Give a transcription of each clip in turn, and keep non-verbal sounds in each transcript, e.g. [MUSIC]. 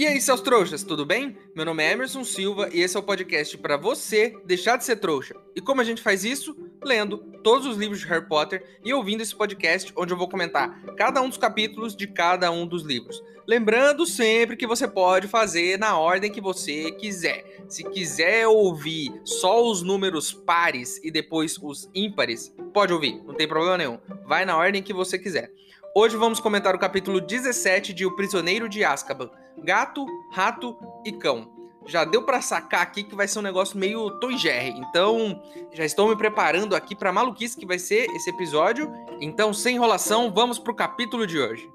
E aí, seus trouxas, tudo bem? Meu nome é Emerson Silva e esse é o podcast para você deixar de ser trouxa. E como a gente faz isso? Lendo todos os livros de Harry Potter e ouvindo esse podcast onde eu vou comentar cada um dos capítulos de cada um dos livros. Lembrando sempre que você pode fazer na ordem que você quiser. Se quiser ouvir só os números pares e depois os ímpares, pode ouvir, não tem problema nenhum. Vai na ordem que você quiser. Hoje vamos comentar o capítulo 17 de O Prisioneiro de Azkaban. Gato, rato e cão. Já deu para sacar aqui que vai ser um negócio meio Tom Jerry. Então, já estou me preparando aqui para maluquice que vai ser esse episódio. Então, sem enrolação, vamos pro capítulo de hoje.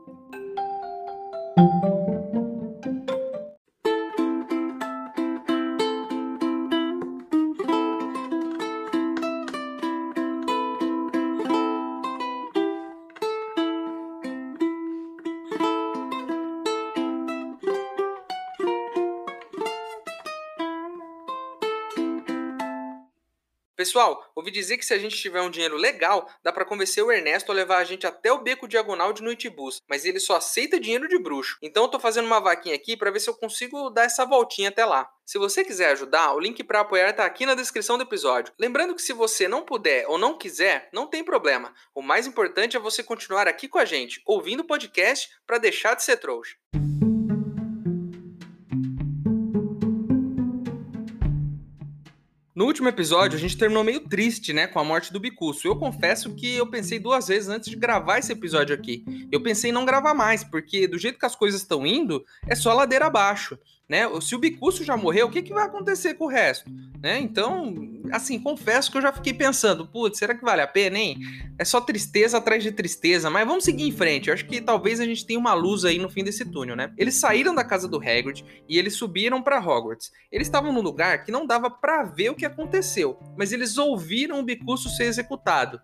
Pessoal, ouvi dizer que se a gente tiver um dinheiro legal, dá para convencer o Ernesto a levar a gente até o beco diagonal de Noitibus, mas ele só aceita dinheiro de bruxo. Então eu tô fazendo uma vaquinha aqui para ver se eu consigo dar essa voltinha até lá. Se você quiser ajudar, o link para apoiar tá aqui na descrição do episódio. Lembrando que se você não puder ou não quiser, não tem problema. O mais importante é você continuar aqui com a gente, ouvindo o podcast para deixar de ser trouxa. No último episódio, a gente terminou meio triste, né, com a morte do Bicuço. Eu confesso que eu pensei duas vezes antes de gravar esse episódio aqui. Eu pensei em não gravar mais, porque do jeito que as coisas estão indo, é só ladeira abaixo né? Se o Bicuço já morreu, o que, que vai acontecer com o resto? Né? Então, assim, confesso que eu já fiquei pensando, putz, será que vale a pena, hein? É só tristeza atrás de tristeza, mas vamos seguir em frente. Eu acho que talvez a gente tenha uma luz aí no fim desse túnel, né? Eles saíram da casa do Hagrid e eles subiram para Hogwarts. Eles estavam num lugar que não dava para ver o que aconteceu, mas eles ouviram o Bicuço ser executado.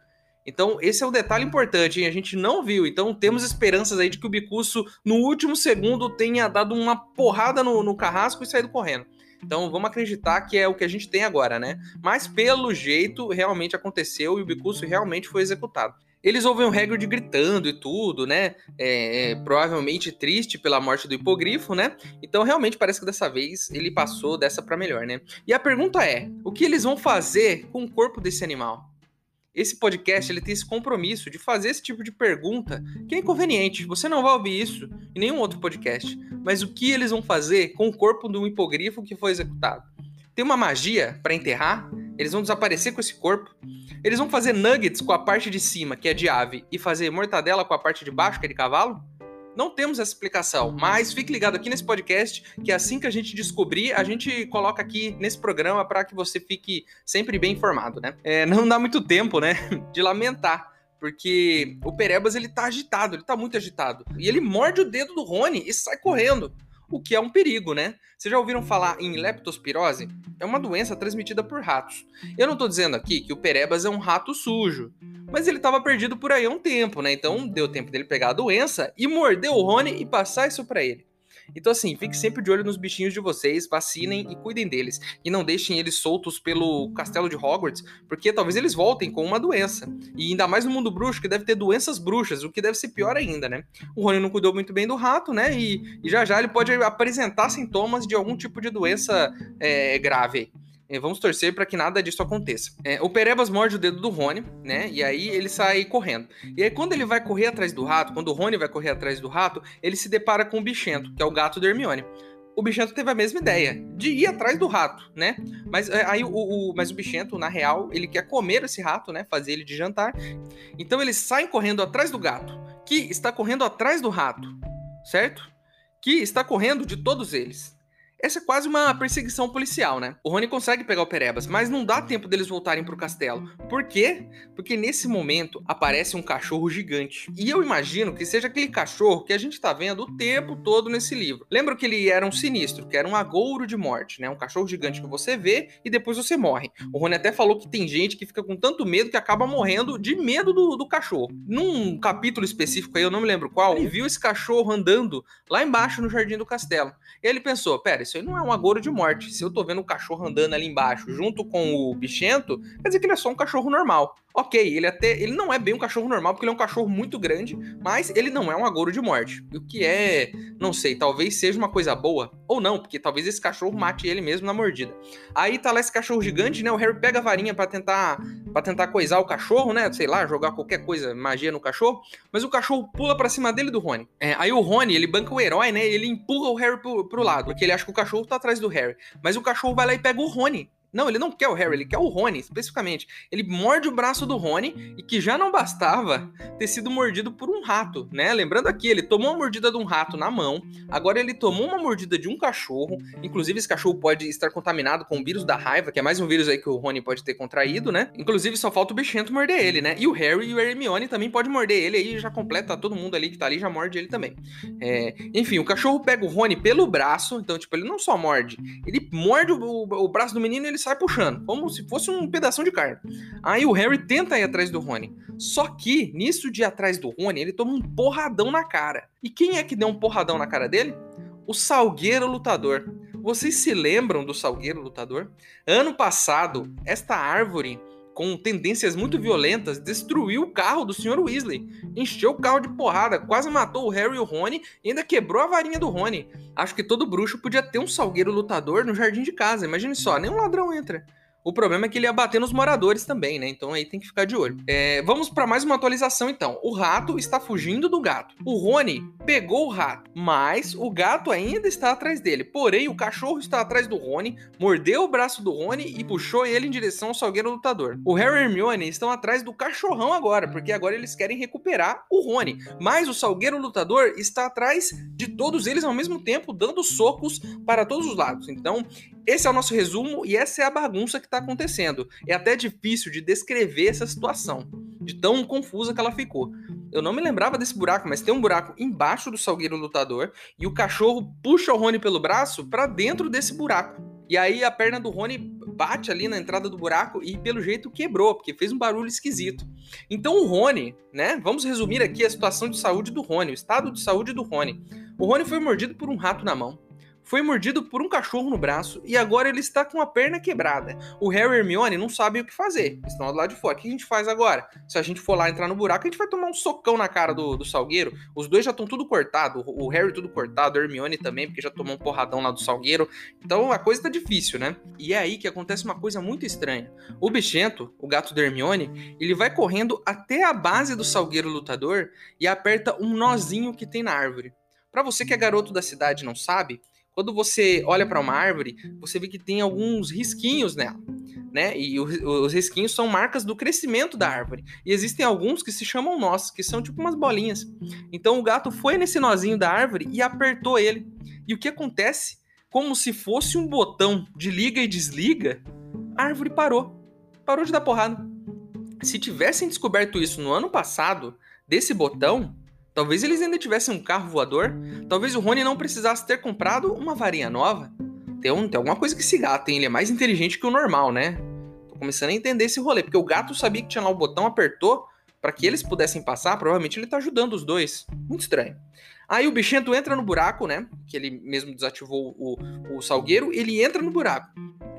Então, esse é o detalhe importante, hein? A gente não viu. Então, temos esperanças aí de que o Bicuço, no último segundo, tenha dado uma porrada no, no carrasco e saído correndo. Então, vamos acreditar que é o que a gente tem agora, né? Mas, pelo jeito, realmente aconteceu e o Bicuço realmente foi executado. Eles ouvem o Hagrid gritando e tudo, né? É, é, provavelmente triste pela morte do hipogrifo, né? Então realmente parece que dessa vez ele passou dessa para melhor, né? E a pergunta é: o que eles vão fazer com o corpo desse animal? Esse podcast ele tem esse compromisso de fazer esse tipo de pergunta que é inconveniente. Você não vai ouvir isso em nenhum outro podcast. Mas o que eles vão fazer com o corpo de um hipogrifo que foi executado? Tem uma magia para enterrar? Eles vão desaparecer com esse corpo? Eles vão fazer nuggets com a parte de cima, que é de ave, e fazer mortadela com a parte de baixo, que é de cavalo? Não temos essa explicação, mas fique ligado aqui nesse podcast que assim que a gente descobrir, a gente coloca aqui nesse programa para que você fique sempre bem informado, né? É, não dá muito tempo, né, [LAUGHS] de lamentar porque o Perebas ele tá agitado, ele tá muito agitado. E ele morde o dedo do Rony e sai correndo, o que é um perigo, né? Vocês já ouviram falar em leptospirose? É uma doença transmitida por ratos. Eu não tô dizendo aqui que o Perebas é um rato sujo, mas ele estava perdido por aí há um tempo, né? Então deu tempo dele pegar a doença e morder o Rony e passar isso para ele. Então, assim, fique sempre de olho nos bichinhos de vocês, vacinem e cuidem deles. E não deixem eles soltos pelo castelo de Hogwarts, porque talvez eles voltem com uma doença. E ainda mais no mundo bruxo, que deve ter doenças bruxas, o que deve ser pior ainda, né? O Rony não cuidou muito bem do rato, né? E, e já já ele pode apresentar sintomas de algum tipo de doença é, grave. É, vamos torcer para que nada disso aconteça. É, o Perebas morde o dedo do Rony, né? E aí ele sai correndo. E aí, quando ele vai correr atrás do rato, quando o Rony vai correr atrás do rato, ele se depara com o Bichento, que é o gato da Hermione. O Bichento teve a mesma ideia, de ir atrás do rato, né? Mas é, aí o, o, mas o Bichento, na real, ele quer comer esse rato, né? Fazer ele de jantar. Então eles saem correndo atrás do gato, que está correndo atrás do rato, certo? Que está correndo de todos eles. Essa é quase uma perseguição policial, né? O Rony consegue pegar o Perebas, mas não dá tempo deles voltarem pro castelo. Por quê? Porque nesse momento aparece um cachorro gigante. E eu imagino que seja aquele cachorro que a gente tá vendo o tempo todo nesse livro. Lembra que ele era um sinistro, que era um agouro de morte, né? Um cachorro gigante que você vê e depois você morre. O Rony até falou que tem gente que fica com tanto medo que acaba morrendo de medo do, do cachorro. Num capítulo específico aí, eu não me lembro qual, ele viu esse cachorro andando lá embaixo no jardim do castelo. E ele pensou: pera, isso aí não é um agouro de morte. Se eu tô vendo um cachorro andando ali embaixo junto com o bichento, quer dizer que ele é só um cachorro normal. Ok, ele até. Ele não é bem um cachorro normal, porque ele é um cachorro muito grande, mas ele não é um agouro de morte. O que é, não sei, talvez seja uma coisa boa, ou não, porque talvez esse cachorro mate ele mesmo na mordida. Aí tá lá esse cachorro gigante, né? O Harry pega a varinha para tentar para tentar coisar o cachorro, né? Sei lá, jogar qualquer coisa, magia no cachorro, mas o cachorro pula para cima dele do Rony. É, aí o Rony, ele banca o herói, né? Ele empurra o Harry pro, pro lado, porque ele acha que o cachorro tá atrás do Harry. Mas o cachorro vai lá e pega o Rony. Não, ele não quer o Harry, ele quer o Rony, especificamente. Ele morde o braço do Rony e que já não bastava ter sido mordido por um rato, né? Lembrando aqui, ele tomou uma mordida de um rato na mão, agora ele tomou uma mordida de um cachorro. Inclusive, esse cachorro pode estar contaminado com o vírus da raiva, que é mais um vírus aí que o Rony pode ter contraído, né? Inclusive, só falta o bichento morder ele, né? E o Harry e o Hermione também pode morder ele aí, já completa todo mundo ali que tá ali, já morde ele também. É... Enfim, o cachorro pega o Rony pelo braço, então, tipo, ele não só morde, ele morde o, o, o braço do menino e ele sai puxando, como se fosse um pedaço de carne. Aí o Harry tenta ir atrás do Rony. Só que, nisso de ir atrás do Rony, ele toma um porradão na cara. E quem é que deu um porradão na cara dele? O Salgueiro Lutador. Vocês se lembram do Salgueiro Lutador? Ano passado, esta árvore com tendências muito violentas, destruiu o carro do Sr. Weasley. Encheu o carro de porrada, quase matou o Harry e o Rony e ainda quebrou a varinha do Rony. Acho que todo bruxo podia ter um salgueiro lutador no jardim de casa. Imagine só, nenhum ladrão entra. O problema é que ele ia bater nos moradores também, né? Então aí tem que ficar de olho. É, vamos para mais uma atualização então. O rato está fugindo do gato. O Rony pegou o rato, mas o gato ainda está atrás dele. Porém, o cachorro está atrás do Rony, mordeu o braço do Rony e puxou ele em direção ao salgueiro lutador. O Harry e Hermione estão atrás do cachorrão agora, porque agora eles querem recuperar o Rony. Mas o salgueiro lutador está atrás de todos eles ao mesmo tempo, dando socos para todos os lados. Então, esse é o nosso resumo e essa é a bagunça que está acontecendo. É até difícil de descrever essa situação, de tão confusa que ela ficou. Eu não me lembrava desse buraco, mas tem um buraco embaixo do Salgueiro Lutador e o cachorro puxa o Rony pelo braço para dentro desse buraco. E aí a perna do Rony bate ali na entrada do buraco e pelo jeito quebrou, porque fez um barulho esquisito. Então o Rony, né? Vamos resumir aqui a situação de saúde do Rony, o estado de saúde do Rony. O Rony foi mordido por um rato na mão foi mordido por um cachorro no braço e agora ele está com a perna quebrada. O Harry e Hermione não sabem o que fazer, estão do lado de fora. O que a gente faz agora? Se a gente for lá entrar no buraco, a gente vai tomar um socão na cara do, do Salgueiro. Os dois já estão tudo cortado, o Harry tudo cortado, a Hermione também, porque já tomou um porradão lá do Salgueiro. Então a coisa tá difícil, né? E é aí que acontece uma coisa muito estranha. O bichento, o gato da Hermione, ele vai correndo até a base do Salgueiro lutador e aperta um nozinho que tem na árvore. Para você que é garoto da cidade e não sabe, quando você olha para uma árvore, você vê que tem alguns risquinhos nela, né? E os risquinhos são marcas do crescimento da árvore. E existem alguns que se chamam nós, que são tipo umas bolinhas. Então o gato foi nesse nozinho da árvore e apertou ele. E o que acontece? Como se fosse um botão de liga e desliga, a árvore parou. Parou de dar porrada. Se tivessem descoberto isso no ano passado, desse botão, Talvez eles ainda tivessem um carro voador. Talvez o Rony não precisasse ter comprado uma varinha nova. Tem, um, tem alguma coisa que esse gato tem. Ele é mais inteligente que o normal, né? Tô começando a entender esse rolê. Porque o gato sabia que tinha lá o botão, apertou para que eles pudessem passar. Provavelmente ele tá ajudando os dois. Muito estranho. Aí o bichento entra no buraco, né? Que ele mesmo desativou o, o salgueiro. Ele entra no buraco.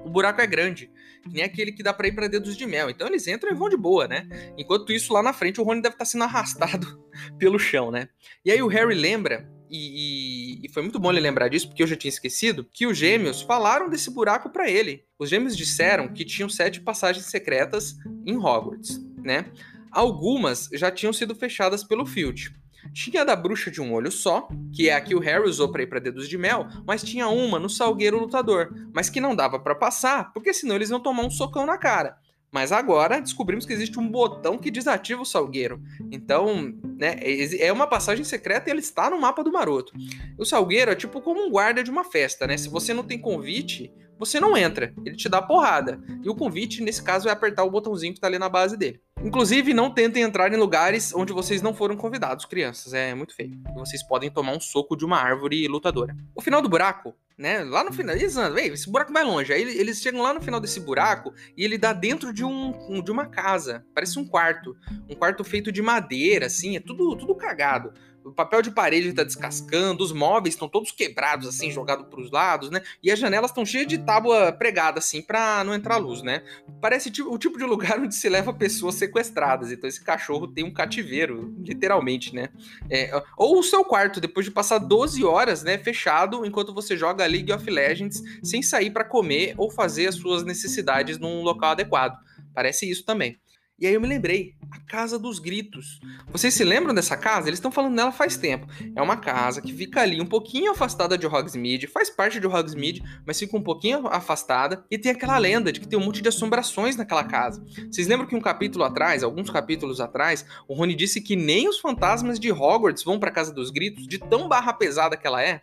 O buraco é grande nem aquele que dá pra ir pra dedos de mel. Então eles entram e vão de boa, né? Enquanto isso, lá na frente, o Rony deve estar tá sendo [LAUGHS] arrastado pelo chão, né? E aí o Harry lembra e, e, e, foi muito bom ele lembrar disso, porque eu já tinha esquecido, que os gêmeos falaram desse buraco para ele. Os gêmeos disseram que tinham sete passagens secretas em Hogwarts, né? Algumas já tinham sido fechadas pelo Filch. Tinha a da bruxa de um olho só, que é a que o Harry usou para ir para Dedos de Mel, mas tinha uma no Salgueiro Lutador, mas que não dava para passar, porque senão eles iam tomar um socão na cara. Mas agora descobrimos que existe um botão que desativa o Salgueiro. Então, né, é uma passagem secreta e ele está no mapa do Maroto. O Salgueiro é tipo como um guarda de uma festa, né? Se você não tem convite, você não entra. Ele te dá porrada. E o convite, nesse caso, é apertar o botãozinho que está ali na base dele. Inclusive, não tentem entrar em lugares onde vocês não foram convidados, crianças. É muito feio. Vocês podem tomar um soco de uma árvore lutadora. O final do buraco, né? Lá no final, eles andam, esse buraco vai longe. Aí eles chegam lá no final desse buraco e ele dá dentro de, um, de uma casa. Parece um quarto. Um quarto feito de madeira, assim, é tudo, tudo cagado. O papel de parede tá descascando, os móveis estão todos quebrados, assim, jogados pros lados, né? E as janelas estão cheias de tábua pregada, assim, pra não entrar luz, né? Parece o tipo de lugar [LAUGHS] onde se leva pessoas sequestradas. Então esse cachorro tem um cativeiro, literalmente, né? É, ou o seu quarto, depois de passar 12 horas, né, fechado, enquanto você joga League of Legends, sem sair para comer ou fazer as suas necessidades num local adequado. Parece isso também. E aí eu me lembrei, a Casa dos Gritos. Vocês se lembram dessa casa? Eles estão falando dela faz tempo. É uma casa que fica ali um pouquinho afastada de Hogsmeade, faz parte de Hogsmeade, mas fica um pouquinho afastada e tem aquela lenda de que tem um monte de assombrações naquela casa. Vocês lembram que um capítulo atrás, alguns capítulos atrás, o Rony disse que nem os fantasmas de Hogwarts vão para a Casa dos Gritos, de tão barra pesada que ela é?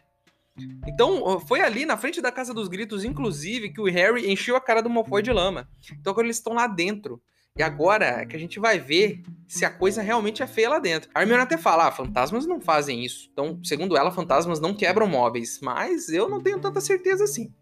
Então, foi ali na frente da Casa dos Gritos, inclusive, que o Harry encheu a cara do Malfoy de lama. Então, agora eles estão lá dentro. E agora é que a gente vai ver se a coisa realmente é feia lá dentro. A Hermione até fala, ah, fantasmas não fazem isso. Então, segundo ela, fantasmas não quebram móveis. Mas eu não tenho tanta certeza assim.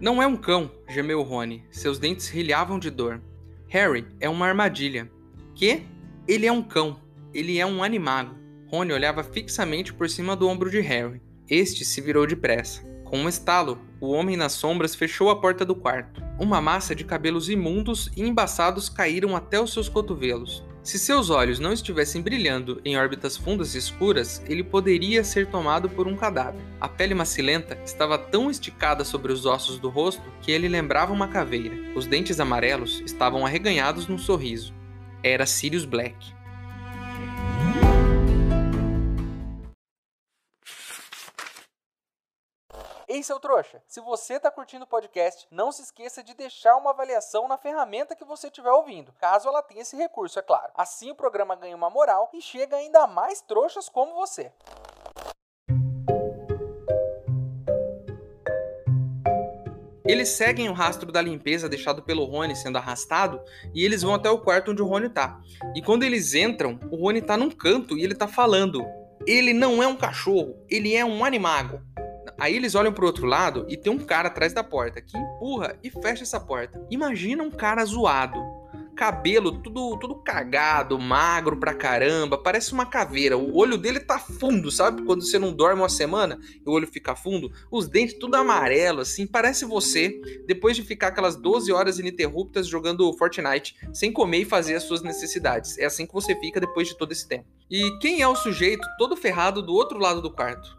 Não é um cão, gemeu Rony. Seus dentes rilhavam de dor. Harry é uma armadilha. Que? Ele é um cão. Ele é um animago. Rony olhava fixamente por cima do ombro de Harry. Este se virou depressa. Com um estalo, o homem nas sombras fechou a porta do quarto. Uma massa de cabelos imundos e embaçados caíram até os seus cotovelos. Se seus olhos não estivessem brilhando em órbitas fundas e escuras, ele poderia ser tomado por um cadáver. A pele macilenta estava tão esticada sobre os ossos do rosto que ele lembrava uma caveira. Os dentes amarelos estavam arreganhados num sorriso. Era Sirius Black. Ei, seu trouxa, se você tá curtindo o podcast, não se esqueça de deixar uma avaliação na ferramenta que você estiver ouvindo, caso ela tenha esse recurso, é claro. Assim o programa ganha uma moral e chega ainda mais trouxas como você. Eles seguem o rastro da limpeza deixado pelo Rony sendo arrastado e eles vão até o quarto onde o Rony tá. E quando eles entram, o Rony tá num canto e ele tá falando: Ele não é um cachorro, ele é um animago. Aí eles olham pro outro lado e tem um cara atrás da porta que empurra e fecha essa porta. Imagina um cara zoado, cabelo tudo, tudo cagado, magro pra caramba, parece uma caveira. O olho dele tá fundo, sabe? Quando você não dorme uma semana o olho fica fundo, os dentes tudo amarelo, assim, parece você, depois de ficar aquelas 12 horas ininterruptas jogando Fortnite, sem comer e fazer as suas necessidades. É assim que você fica depois de todo esse tempo. E quem é o sujeito todo ferrado do outro lado do quarto?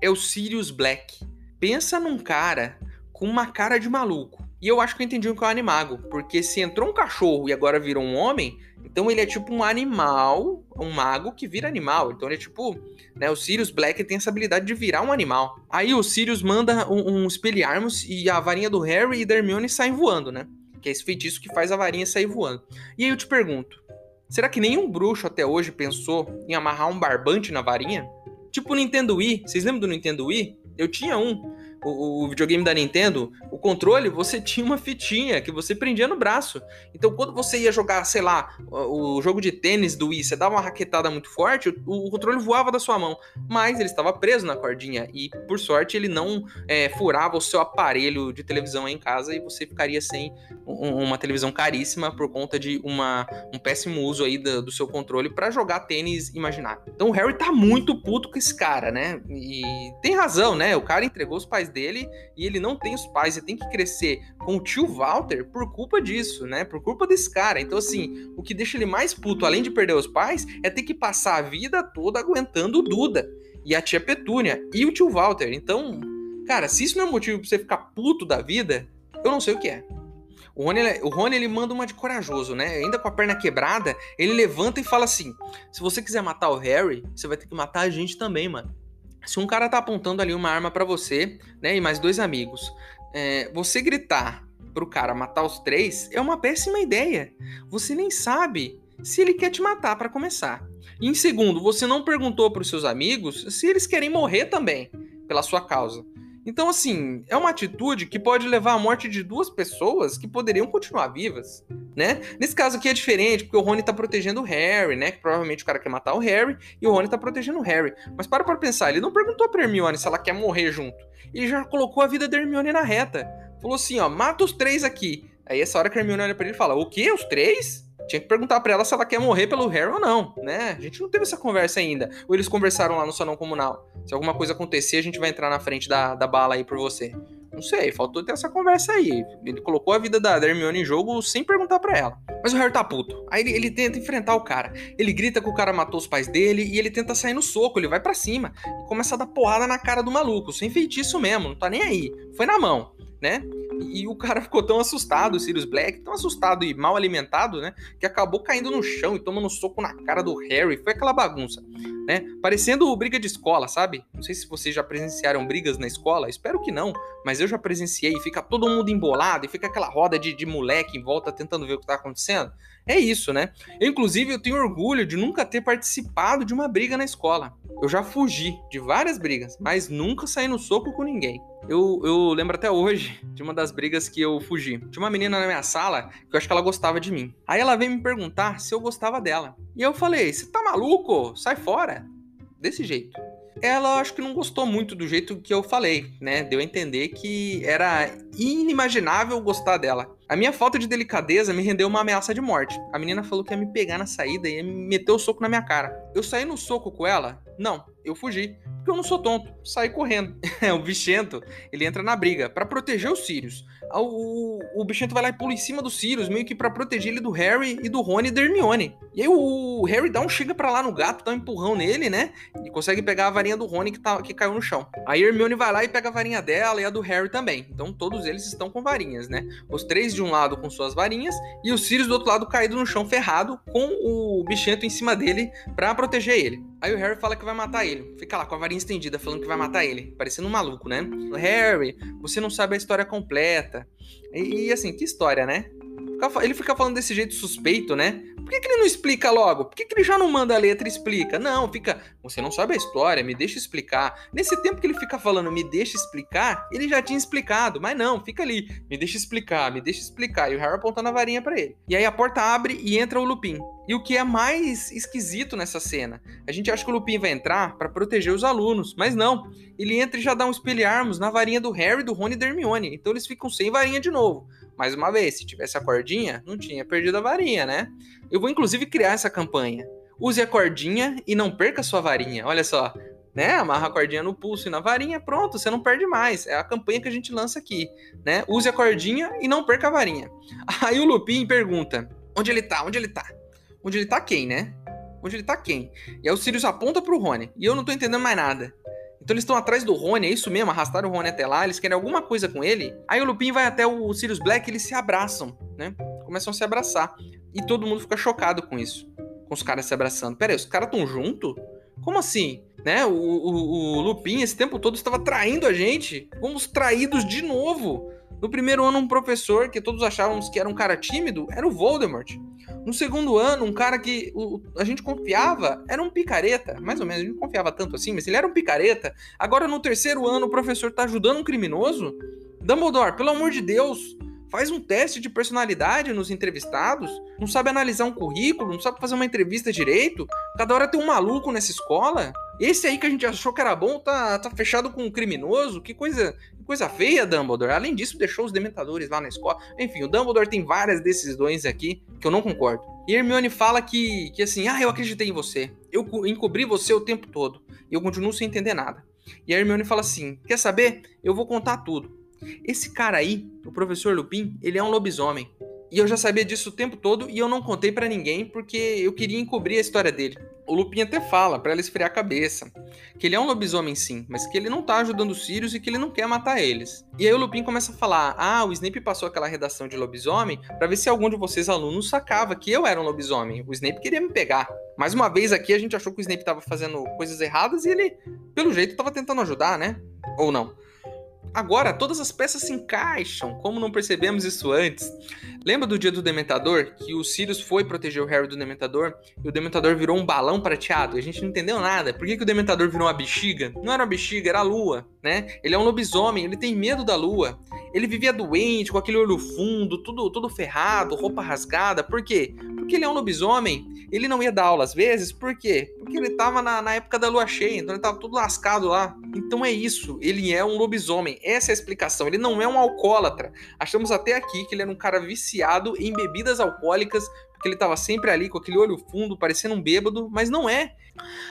É o Sirius Black. Pensa num cara com uma cara de maluco. E eu acho que eu entendi o que é um animago, porque se entrou um cachorro e agora virou um homem, então ele é tipo um animal, um mago que vira animal. Então ele é tipo, né, o Sirius Black tem essa habilidade de virar um animal. Aí o Sirius manda um, um espelharmos e a varinha do Harry e da Hermione saem voando, né? Que é esse feitiço que faz a varinha sair voando. E aí eu te pergunto, será que nenhum bruxo até hoje pensou em amarrar um barbante na varinha? Tipo o Nintendo Wii. Vocês lembram do Nintendo Wii? Eu tinha um o, o, videogame da Nintendo, o controle, você [LAUGHS] tinha uma fitinha que você prendia no braço. Então, quando você ia jogar, sei lá, o, o jogo de tênis do Wii, você dava uma raquetada muito forte, o, o, controle voava da sua mão. Mas ele estava preso na cordinha e, por sorte, ele não é, furava o seu aparelho de televisão em casa e você ficaria sem um, uma televisão caríssima por conta de uma, um péssimo uso aí do, do seu controle para jogar tênis imaginário. Então, o Harry tá muito puto com esse cara, né? E tem razão, né? O cara entregou os pais dele e ele não tem os pais e tem que crescer com o tio Walter por culpa disso, né? Por culpa desse cara. Então, assim, o que deixa ele mais puto, além de perder os pais, é ter que passar a vida toda aguentando o Duda e a tia Petúnia e o tio Walter. Então, cara, se isso não é motivo pra você ficar puto da vida, eu não sei o que é. O Rony, o Rony ele manda uma de corajoso, né? Ainda com a perna quebrada, ele levanta e fala assim: se você quiser matar o Harry, você vai ter que matar a gente também, mano. Se um cara tá apontando ali uma arma para você, né, e mais dois amigos, é, você gritar pro cara matar os três é uma péssima ideia. Você nem sabe se ele quer te matar para começar. E em segundo, você não perguntou pros seus amigos se eles querem morrer também pela sua causa. Então, assim, é uma atitude que pode levar à morte de duas pessoas que poderiam continuar vivas, né? Nesse caso aqui é diferente, porque o Rony tá protegendo o Harry, né? Que provavelmente o cara quer matar o Harry e o Rony tá protegendo o Harry. Mas para pra pensar, ele não perguntou pra Hermione se ela quer morrer junto. Ele já colocou a vida da Hermione na reta. Falou assim, ó, mata os três aqui. Aí essa hora que a Hermione olha pra ele e fala, o quê? Os três? Tinha que perguntar para ela se ela quer morrer pelo Harry ou não, né? A gente não teve essa conversa ainda. Ou eles conversaram lá no salão comunal. Se alguma coisa acontecer, a gente vai entrar na frente da, da bala aí por você. Não sei, faltou ter essa conversa aí. Ele colocou a vida da Hermione em jogo sem perguntar para ela. Mas o Harry tá puto. Aí ele, ele, tenta enfrentar o cara. Ele grita que o cara matou os pais dele e ele tenta sair no soco. Ele vai para cima e começa a dar porrada na cara do maluco. Sem feitiço mesmo, não tá nem aí. Foi na mão né? E o cara ficou tão assustado, o Sirius Black, tão assustado e mal alimentado, né? Que acabou caindo no chão e tomando soco na cara do Harry. Foi aquela bagunça, né? Parecendo briga de escola, sabe? Não sei se vocês já presenciaram brigas na escola, espero que não, mas eu já presenciei. Fica todo mundo embolado e fica aquela roda de, de moleque em volta tentando ver o que tá acontecendo. É isso, né? Eu, inclusive, eu tenho orgulho de nunca ter participado de uma briga na escola. Eu já fugi de várias brigas, mas nunca saí no soco com ninguém. Eu, eu lembro até hoje de uma das brigas que eu fugi. Tinha uma menina na minha sala que eu acho que ela gostava de mim. Aí ela veio me perguntar se eu gostava dela. E eu falei: Você tá maluco? Sai fora. Desse jeito ela acho que não gostou muito do jeito que eu falei, né? Deu a entender que era inimaginável gostar dela. A minha falta de delicadeza me rendeu uma ameaça de morte. A menina falou que ia me pegar na saída e ia me meter o soco na minha cara. Eu saí no soco com ela? Não, eu fugi. Porque eu não sou tonto. Saí correndo. o [LAUGHS] bichento, ele entra na briga para proteger os Sirius. O, o, o, bichento vai lá e pula em cima dos Sirius, meio que para proteger ele do Harry e do Rony e da Hermione. E aí o Harry um chega para lá no gato, dá um empurrão nele, né? E consegue pegar a varinha do Rony que, tá, que caiu no chão. Aí a Hermione vai lá e pega a varinha dela e a do Harry também. Então todos eles estão com varinhas, né? Os três de um lado com suas varinhas e os Sirius do outro lado caído no chão ferrado com o bichento em cima dele para proteger ele. Aí o Harry fala que vai matar ele. Fica lá com a varinha estendida, falando que vai matar ele. Parecendo um maluco, né? Harry, você não sabe a história completa. E, e assim, que história, né? Ele fica falando desse jeito suspeito, né? Por que, que ele não explica logo? Por que, que ele já não manda a letra e explica? Não, fica. Você não sabe a história, me deixa explicar. Nesse tempo que ele fica falando, me deixa explicar, ele já tinha explicado. Mas não, fica ali. Me deixa explicar, me deixa explicar. E o Harry apontando a varinha para ele. E aí a porta abre e entra o Lupin. E o que é mais esquisito nessa cena? A gente acha que o Lupin vai entrar para proteger os alunos, mas não. Ele entra e já dá um espelharmos na varinha do Harry, do Rony e da Hermione. Então eles ficam sem varinha de novo. Mais uma vez, se tivesse a cordinha, não tinha perdido a varinha, né? Eu vou inclusive criar essa campanha. Use a cordinha e não perca a sua varinha. Olha só, né? Amarra a cordinha no pulso e na varinha, pronto, você não perde mais. É a campanha que a gente lança aqui, né? Use a cordinha e não perca a varinha. [LAUGHS] Aí o Lupin pergunta: "Onde ele tá? Onde ele tá?" Onde ele tá quem, né? Onde ele tá quem? E aí o Sirius aponta pro Rony. E eu não tô entendendo mais nada. Então eles estão atrás do Rony, é isso mesmo? Arrastaram o Rony até lá, eles querem alguma coisa com ele. Aí o Lupin vai até o Sirius Black e eles se abraçam, né? Começam a se abraçar. E todo mundo fica chocado com isso. Com os caras se abraçando. Pera aí, os caras tão junto? Como assim? Né? O, o, o Lupin esse tempo todo estava traindo a gente. Fomos traídos de novo. No primeiro ano, um professor que todos achávamos que era um cara tímido era o Voldemort. No segundo ano, um cara que o, a gente confiava era um picareta, mais ou menos, a gente não confiava tanto assim, mas ele era um picareta. Agora, no terceiro ano, o professor tá ajudando um criminoso? Dumbledore, pelo amor de Deus, faz um teste de personalidade nos entrevistados, não sabe analisar um currículo, não sabe fazer uma entrevista direito. Cada hora tem um maluco nessa escola. Esse aí que a gente achou que era bom tá, tá fechado com um criminoso. Que coisa, coisa feia, Dumbledore. Além disso, deixou os dementadores lá na escola. Enfim, o Dumbledore tem várias decisões aqui que eu não concordo. E Hermione fala que, que assim, ah, eu acreditei em você. Eu encobri você o tempo todo. E eu continuo sem entender nada. E a Hermione fala assim: quer saber? Eu vou contar tudo. Esse cara aí, o professor Lupin, ele é um lobisomem. E eu já sabia disso o tempo todo e eu não contei para ninguém porque eu queria encobrir a história dele. O Lupin até fala para ela esfriar a cabeça, que ele é um lobisomem sim, mas que ele não tá ajudando os Sirius e que ele não quer matar eles. E aí o Lupin começa a falar: "Ah, o Snape passou aquela redação de lobisomem para ver se algum de vocês alunos sacava que eu era um lobisomem. O Snape queria me pegar. Mais uma vez aqui a gente achou que o Snape tava fazendo coisas erradas e ele, pelo jeito, tava tentando ajudar, né? Ou não?" Agora, todas as peças se encaixam, como não percebemos isso antes. Lembra do dia do Dementador? Que o Sirius foi proteger o Harry do Dementador e o Dementador virou um balão prateado? E a gente não entendeu nada. Por que, que o Dementador virou uma bexiga? Não era uma bexiga, era a lua, né? Ele é um lobisomem, ele tem medo da lua. Ele vivia doente, com aquele olho fundo, tudo, tudo ferrado, roupa rasgada. Por quê? Porque ele é um lobisomem. Ele não ia dar aula às vezes, por quê? Porque ele tava na, na época da lua cheia, então ele tava tudo lascado lá. Então é isso, ele é um lobisomem. Essa é a explicação. Ele não é um alcoólatra. Achamos até aqui que ele era um cara viciado em bebidas alcoólicas, porque ele tava sempre ali com aquele olho fundo, parecendo um bêbado, mas não é.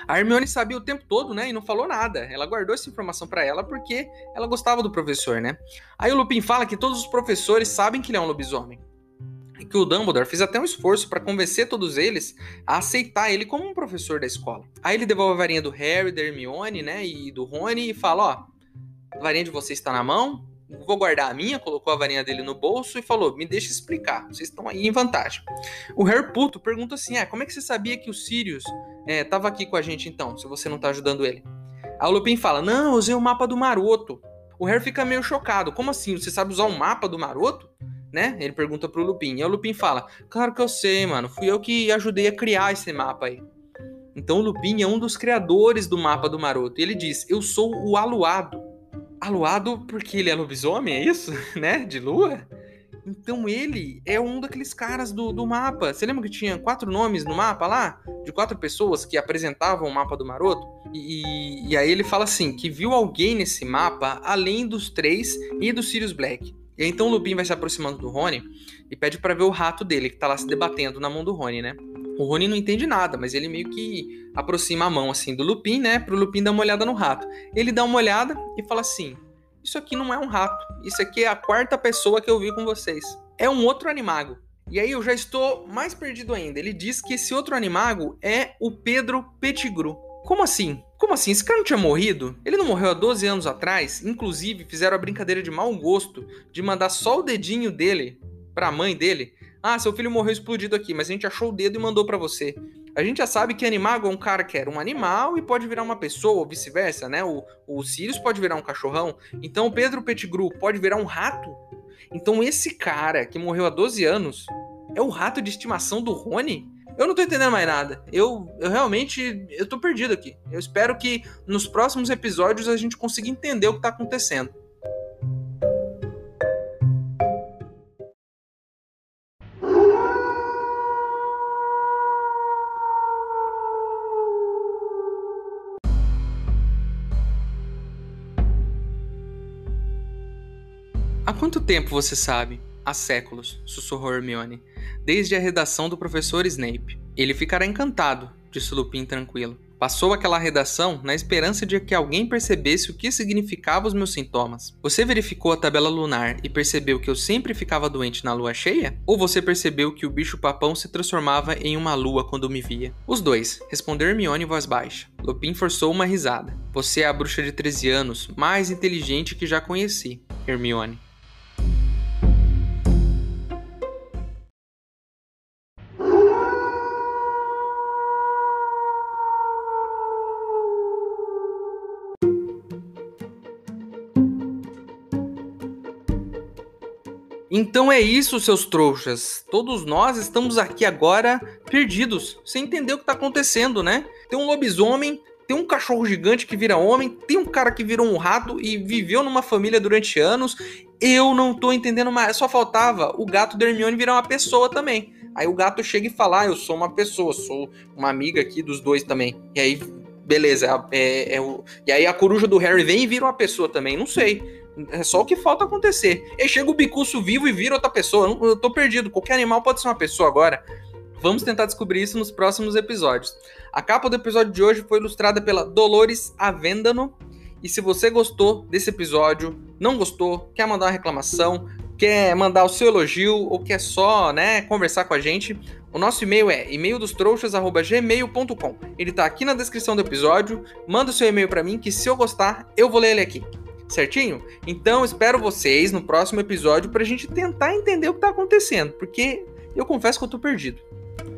A Hermione sabia o tempo todo, né, e não falou nada. Ela guardou essa informação para ela porque ela gostava do professor, né? Aí o Lupin fala que todos os professores sabem que ele é um lobisomem que o Dumbledore fez até um esforço para convencer todos eles a aceitar ele como um professor da escola. Aí ele devolve a varinha do Harry, da Hermione, né, e do Rony e fala, ó, a varinha de vocês está na mão, vou guardar a minha, colocou a varinha dele no bolso e falou, me deixa explicar, vocês estão aí em vantagem. O Harry puto pergunta assim, é, como é que você sabia que o Sirius estava é, aqui com a gente então, se você não tá ajudando ele? O Lupin fala, não, eu usei o mapa do maroto. O Harry fica meio chocado, como assim, você sabe usar o mapa do maroto? né? Ele pergunta pro Lupin. E o Lupin fala: Claro que eu sei, mano. Fui eu que ajudei a criar esse mapa aí. Então o Lupin é um dos criadores do mapa do Maroto. E ele diz: Eu sou o Aluado. Aluado porque ele é lobisomem, é isso? [LAUGHS] né? De lua? Então ele é um daqueles caras do, do mapa. Você lembra que tinha quatro nomes no mapa lá? De quatro pessoas que apresentavam o mapa do Maroto? E, e aí ele fala assim: que viu alguém nesse mapa além dos três e do Sirius Black. E então o Lupin vai se aproximando do Rony e pede para ver o rato dele, que tá lá se debatendo na mão do Rony, né? O Rony não entende nada, mas ele meio que aproxima a mão assim do Lupin, né? Pro Lupin dar uma olhada no rato. Ele dá uma olhada e fala assim: Isso aqui não é um rato. Isso aqui é a quarta pessoa que eu vi com vocês. É um outro animago. E aí eu já estou mais perdido ainda. Ele diz que esse outro animago é o Pedro Pettigrew. Como assim? Como assim? Esse cara não tinha morrido? Ele não morreu há 12 anos atrás? Inclusive, fizeram a brincadeira de mau gosto de mandar só o dedinho dele pra mãe dele. Ah, seu filho morreu explodido aqui, mas a gente achou o dedo e mandou para você. A gente já sabe que animago é um cara que era um animal e pode virar uma pessoa, ou vice-versa, né? O, o Sirius pode virar um cachorrão. Então o Pedro Pettigrew pode virar um rato. Então esse cara que morreu há 12 anos é o rato de estimação do Rony? Eu não tô entendendo mais nada. Eu, eu realmente eu tô perdido aqui. Eu espero que nos próximos episódios a gente consiga entender o que tá acontecendo. Tempo você sabe? Há séculos, sussurrou Hermione desde a redação do professor Snape. Ele ficará encantado, disse Lupin tranquilo. Passou aquela redação na esperança de que alguém percebesse o que significavam os meus sintomas. Você verificou a tabela lunar e percebeu que eu sempre ficava doente na lua cheia? Ou você percebeu que o bicho-papão se transformava em uma lua quando me via? Os dois, respondeu Hermione em voz baixa. Lupin forçou uma risada. Você é a bruxa de 13 anos, mais inteligente que já conheci, Hermione. Então é isso, seus trouxas. Todos nós estamos aqui agora perdidos, sem entender o que está acontecendo, né? Tem um lobisomem, tem um cachorro gigante que vira homem, tem um cara que virou um rato e viveu numa família durante anos. Eu não tô entendendo mais. Só faltava o gato da Hermione virar uma pessoa também. Aí o gato chega e fala: ah, eu sou uma pessoa, sou uma amiga aqui dos dois também. E aí, beleza. É, é, é o... E aí a coruja do Harry vem e vira uma pessoa também. Não sei. É só o que falta acontecer. E chega o bicuço vivo e vira outra pessoa. Eu, tô perdido. Qualquer animal pode ser uma pessoa agora. Vamos tentar descobrir isso nos próximos episódios. A capa do episódio de hoje foi ilustrada pela Dolores Avendano. E se você gostou desse episódio, não gostou, quer mandar uma reclamação, quer mandar o seu elogio ou quer só, né, conversar com a gente, o nosso e-mail é e-maildostrouxas@gmail.com. Ele tá aqui na descrição do episódio. Manda o seu e-mail para mim que se eu gostar, eu vou ler ele aqui certinho? Então espero vocês no próximo episódio pra gente tentar entender o que tá acontecendo, porque eu confesso que eu tô perdido.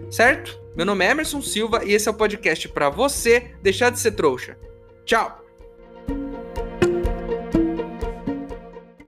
Certo? Meu nome é Emerson Silva e esse é o podcast para você deixar de ser trouxa. Tchau!